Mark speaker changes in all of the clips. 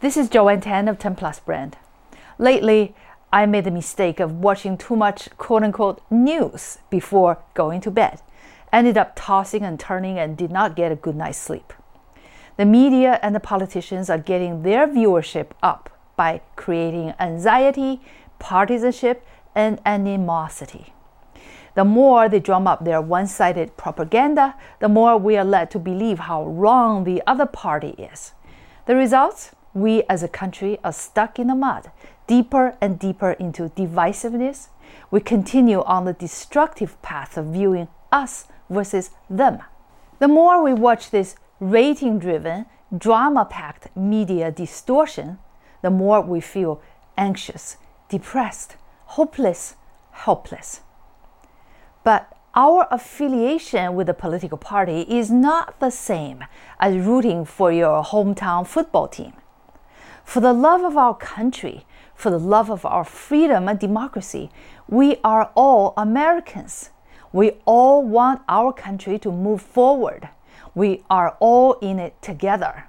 Speaker 1: This is Joanne Tan of 10 Plus Brand. Lately, I made the mistake of watching too much quote unquote news before going to bed. Ended up tossing and turning and did not get a good night's sleep. The media and the politicians are getting their viewership up by creating anxiety, partisanship, and animosity. The more they drum up their one sided propaganda, the more we are led to believe how wrong the other party is. The results? We as a country are stuck in the mud, deeper and deeper into divisiveness. We continue on the destructive path of viewing us versus them. The more we watch this rating driven, drama packed media distortion, the more we feel anxious, depressed, hopeless, helpless. But our affiliation with a political party is not the same as rooting for your hometown football team for the love of our country, for the love of our freedom and democracy. We are all Americans. We all want our country to move forward. We are all in it together.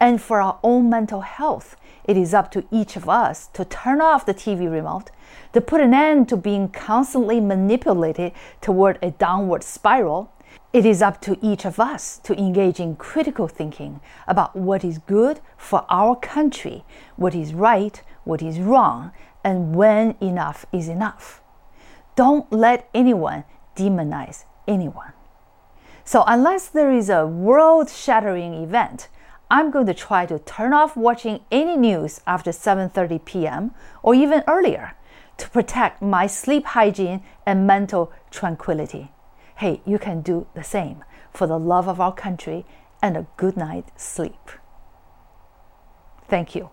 Speaker 1: And for our own mental health, it is up to each of us to turn off the TV remote, to put an end to being constantly manipulated toward a downward spiral, it is up to each of us to engage in critical thinking about what is good for our country, what is right, what is wrong, and when enough is enough. Don't let anyone demonize anyone. So, unless there is a world shattering event, I'm going to try to turn off watching any news after 7:30 p.m. or even earlier to protect my sleep hygiene and mental tranquility hey, you can do the same for the love of our country and a good night's sleep. Thank you.